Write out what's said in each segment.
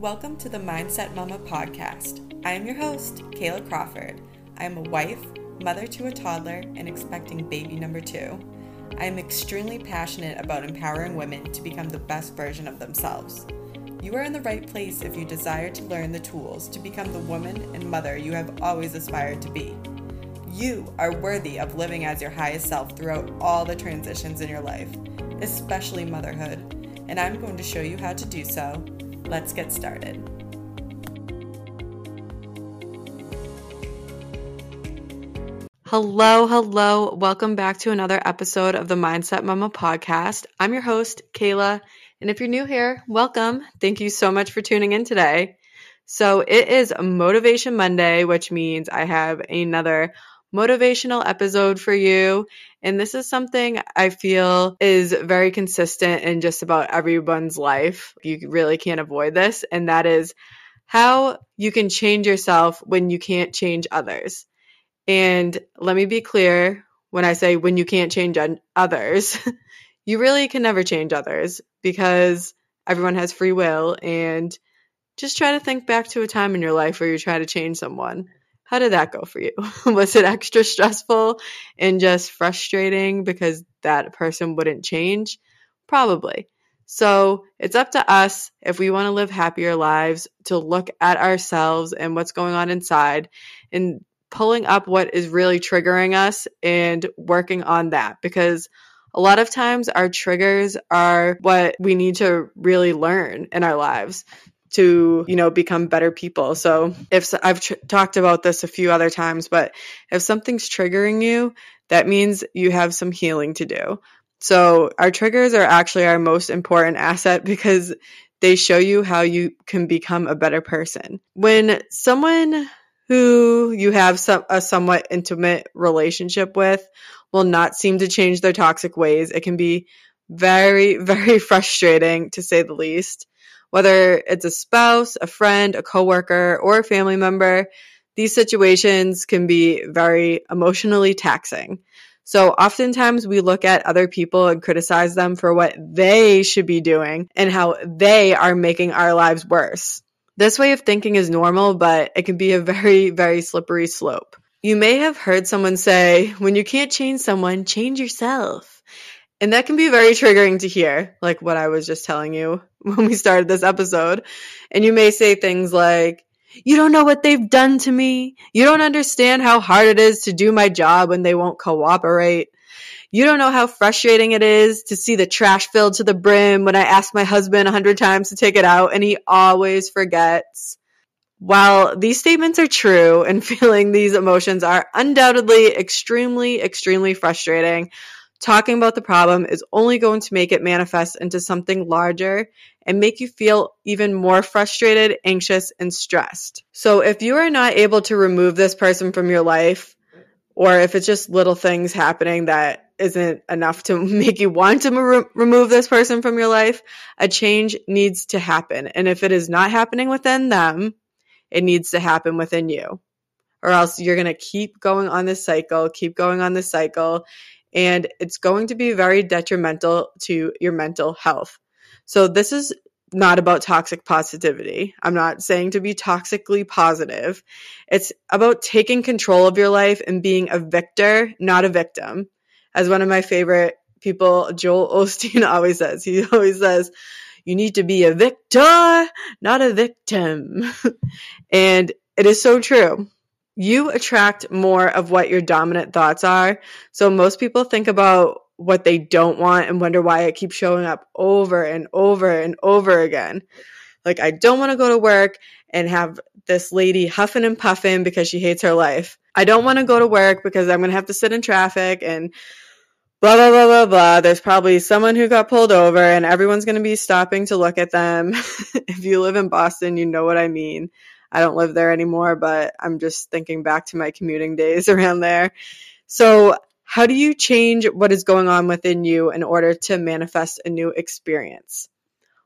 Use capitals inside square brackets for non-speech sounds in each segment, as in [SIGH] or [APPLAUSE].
Welcome to the Mindset Mama podcast. I am your host, Kayla Crawford. I am a wife, mother to a toddler, and expecting baby number two. I am extremely passionate about empowering women to become the best version of themselves. You are in the right place if you desire to learn the tools to become the woman and mother you have always aspired to be. You are worthy of living as your highest self throughout all the transitions in your life, especially motherhood, and I'm going to show you how to do so Let's get started. Hello, hello. Welcome back to another episode of the Mindset Mama podcast. I'm your host, Kayla. And if you're new here, welcome. Thank you so much for tuning in today. So it is Motivation Monday, which means I have another motivational episode for you. And this is something I feel is very consistent in just about everyone's life. You really can't avoid this. And that is how you can change yourself when you can't change others. And let me be clear when I say when you can't change others, [LAUGHS] you really can never change others because everyone has free will. And just try to think back to a time in your life where you try to change someone how did that go for you? [LAUGHS] was it extra stressful and just frustrating because that person wouldn't change? Probably. So it's up to us if we want to live happier lives to look at ourselves and what's going on inside and pulling up what is really triggering us and working on that because a lot of times our triggers are what we need to really learn in our lives to you know become better people. So if i've tr- talked about this a few other times but if something's triggering you that means you have some healing to do. So our triggers are actually our most important asset because they show you how you can become a better person. When someone who you have some, a somewhat intimate relationship with will not seem to change their toxic ways it can be very [LAUGHS] very frustrating to say the least whether it's a spouse, a friend, a coworker, or a family member, these situations can be very emotionally taxing. So oftentimes we look at other people and criticize them for what they should be doing and how they are making our lives worse. This way of thinking is normal, but it can be a very, very slippery slope. You may have heard someone say, when you can't change someone, change yourself. And that can be very triggering to hear, like what I was just telling you [LAUGHS] when we started this episode. And you may say things like, you don't know what they've done to me. You don't understand how hard it is to do my job when they won't cooperate. You don't know how frustrating it is to see the trash filled to the brim when I ask my husband a hundred times to take it out and he always forgets. While these statements are true and [LAUGHS] feeling these emotions are undoubtedly extremely, extremely frustrating, Talking about the problem is only going to make it manifest into something larger and make you feel even more frustrated, anxious, and stressed. So if you are not able to remove this person from your life, or if it's just little things happening that isn't enough to [LAUGHS] make you want to re- remove this person from your life, a change needs to happen. And if it is not happening within them, it needs to happen within you. Or else you're going to keep going on this cycle, keep going on this cycle, and it's going to be very detrimental to your mental health. So, this is not about toxic positivity. I'm not saying to be toxically positive. It's about taking control of your life and being a victor, not a victim. As one of my favorite people, Joel [LAUGHS] Osteen, always says, he always says, you need to be a victor, not a victim. [LAUGHS] and it is so true you attract more of what your dominant thoughts are. So most people think about what they don't want and wonder why it keeps showing up over and over and over again. Like, I don't want to go to work and have this lady huffing and puffing because she hates her life. I don't want to go to work because I'm going to have to sit in traffic and blah, blah, blah, blah, blah. There's probably someone who got pulled over and everyone's going to be stopping to look at them. [LAUGHS] if you live in Boston, you know what I mean. I don't live there anymore, but I'm just thinking back to my commuting days [LAUGHS] around there. So, how do you change what is going on within you in order to manifest a new experience?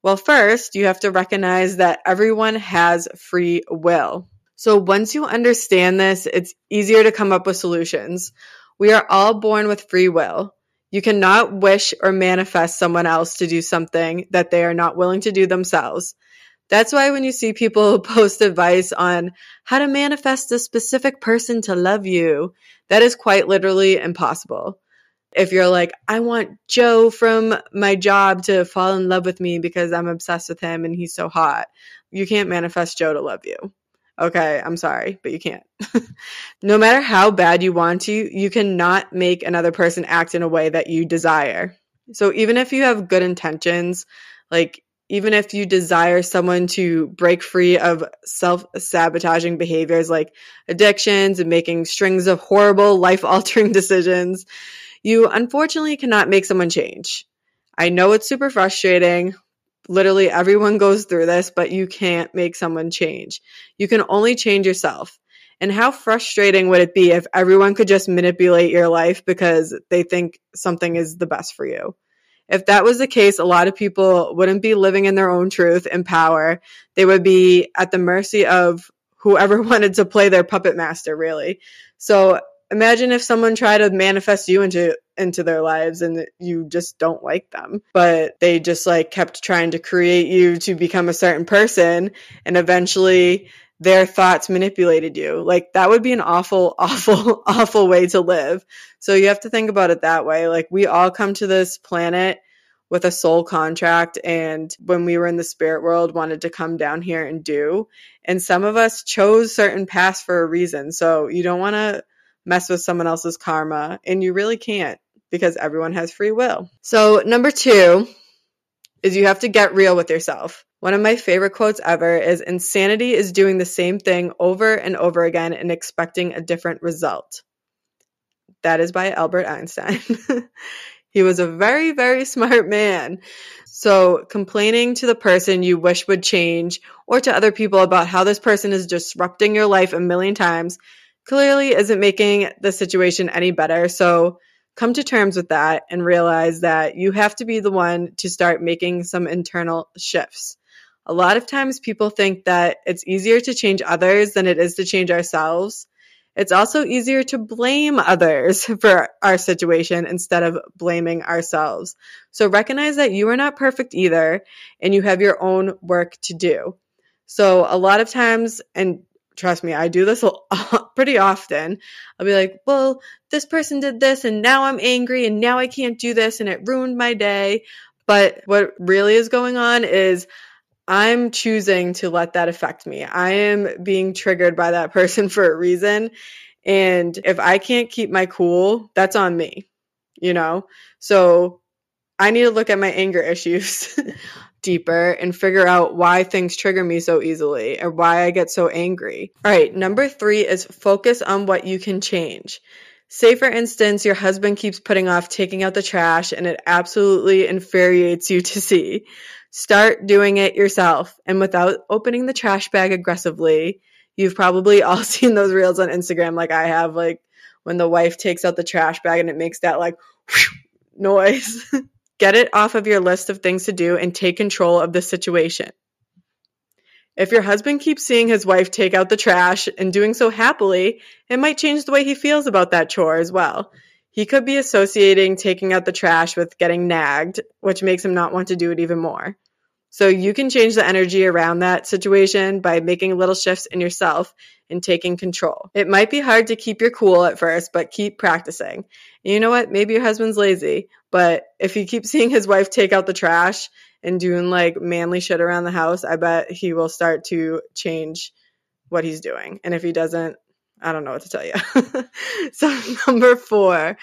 Well, first, you have to recognize that everyone has free will. So, once you understand this, it's easier to come up with solutions. We are all born with free will. You cannot wish or manifest someone else to do something that they are not willing to do themselves. That's why when you see people [LAUGHS] post advice on how to manifest a specific person to love you, that is quite literally impossible. If you're like, I want Joe from my job to fall in love with me because I'm obsessed with him and he's so hot, you can't manifest Joe to love you. Okay, I'm sorry, but you can't. [LAUGHS] no matter how bad you want to, you cannot make another person act in a way that you desire. So even if you have good intentions, like even if you desire someone to break free of self sabotaging behaviors like addictions and making strings of horrible life altering [LAUGHS] decisions, you unfortunately cannot make someone change. I know it's super frustrating. Literally everyone goes through this, but you can't make someone change. You can only change yourself. And how frustrating would it be if everyone could just manipulate your life because they think something is the best for you? If that was the case, a lot of people wouldn't be living in their own truth and power. They would be at the mercy of whoever [LAUGHS] wanted to play their puppet master, really. So imagine if someone tried to manifest you into into their lives and you just don't like them but they just like kept trying to create you to become a certain person and eventually their thoughts manipulated you. Like that would be an awful [LAUGHS] awful awful way to live. So you have to think about it that way. Like we all come to this planet with a soul contract and when we were in the spirit world wanted to come down here and do. And some of us chose certain paths for a reason. So you don't want to mess with someone else's karma, and you really can't because everyone has free will. So, number two is you have to get real with yourself. One of my favorite quotes ever is Insanity is doing the same thing over and over again and expecting a different result. That is by Albert Einstein. [LAUGHS] he was a very, very smart man. So, complaining to the person you wish would change or to other people about how this person is disrupting your life a million times clearly isn't making the situation any better. So come to terms with that and realize that you have to be the one to start making some internal shifts. A lot of times people think that it's easier to change others than it is to change ourselves. It's also easier to blame others [LAUGHS] for our situation instead of blaming ourselves. So recognize that you are not perfect either and you have your own work to do. So a lot of times, and trust me, I do this [LAUGHS] pretty often. I'll be like, well, this person did this and now I'm angry and now I can't do this and it ruined my day. But what really is going on is I'm choosing to let that affect me. I am being triggered by that person [LAUGHS] for a reason. And if I can't keep my cool, that's on me, you know? So I need to look at my anger [LAUGHS] issues [LAUGHS] deeper and figure out why things trigger me so easily or why I get so angry. All right, number three is focus on what you can change. Say, for instance, your husband keeps putting off taking out the trash and it absolutely infuriates you to see. Start doing it yourself and without opening the trash bag aggressively. You've probably [LAUGHS] all seen those reels on Instagram, like I have, like when the wife takes out the trash bag and it makes that like [LAUGHS] noise. [LAUGHS] Get it off of your list of things to do and take control of the situation. If your husband keeps seeing his wife take out the trash and doing so happily, it might change the way he feels about that chore as well. He could be associating taking out the trash with getting nagged, which makes him not want to do it even more. So you can change the energy around that situation by making little shifts in yourself and taking control. It might be hard to keep your cool at first, but keep practicing. And you know what? Maybe your husband's lazy, but if he keeps seeing his wife take out the trash and doing like manly shit around the house, I bet he will start to change what he's doing. And if he doesn't, I don't know what to tell you. [LAUGHS] so, [LAUGHS] number four,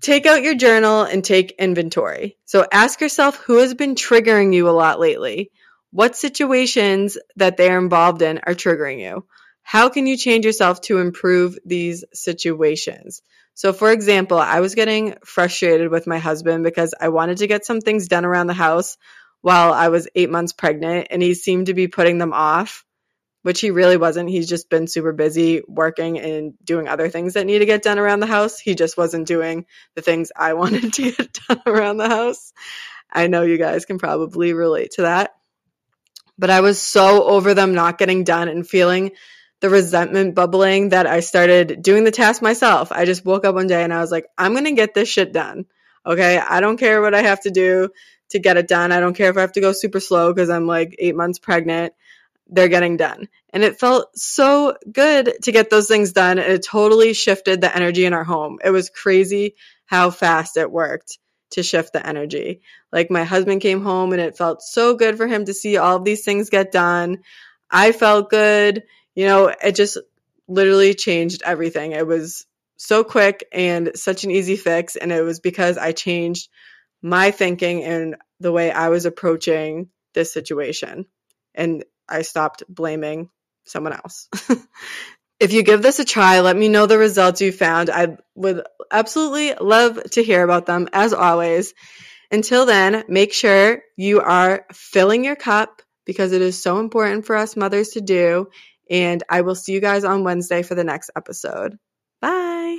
take out your journal and take inventory. So, ask yourself who has been triggering you a lot lately? What situations that they're involved in are triggering you? How can you change yourself to improve these situations? So, for example, I was getting frustrated with my husband because I wanted to get some things done around the house while I was eight months pregnant, and he seemed to be putting them off, which he really wasn't. He's just been super busy working and doing other things that need to get done around the house. He just wasn't doing the things I [LAUGHS] wanted to get done around the house. I know you guys can probably relate to that. But I was so over them not getting done and feeling the resentment bubbling that I started doing the task myself. I just woke up one day and I was like, I'm going to get this shit done. Okay. I don't care what I have to do to get it done. I don't care if I have to go super slow because I'm like eight months pregnant. They're getting done. And it felt so good to get those things done. It totally shifted the energy in our home. It was crazy how fast it worked to shift the energy. Like my husband came home and it felt so good for him to see all of these things get done. I felt good. You know, it just literally changed everything. It was so quick and such an easy fix. And it was because I changed my thinking and the way I was approaching this situation. And I stopped blaming someone else. [LAUGHS] if you give this a try, let me know the results you found. I would absolutely love to hear about them as always. Until then, make sure you are filling your cup because it is so important for us mothers to do. And I will see you guys on Wednesday for the next episode. Bye.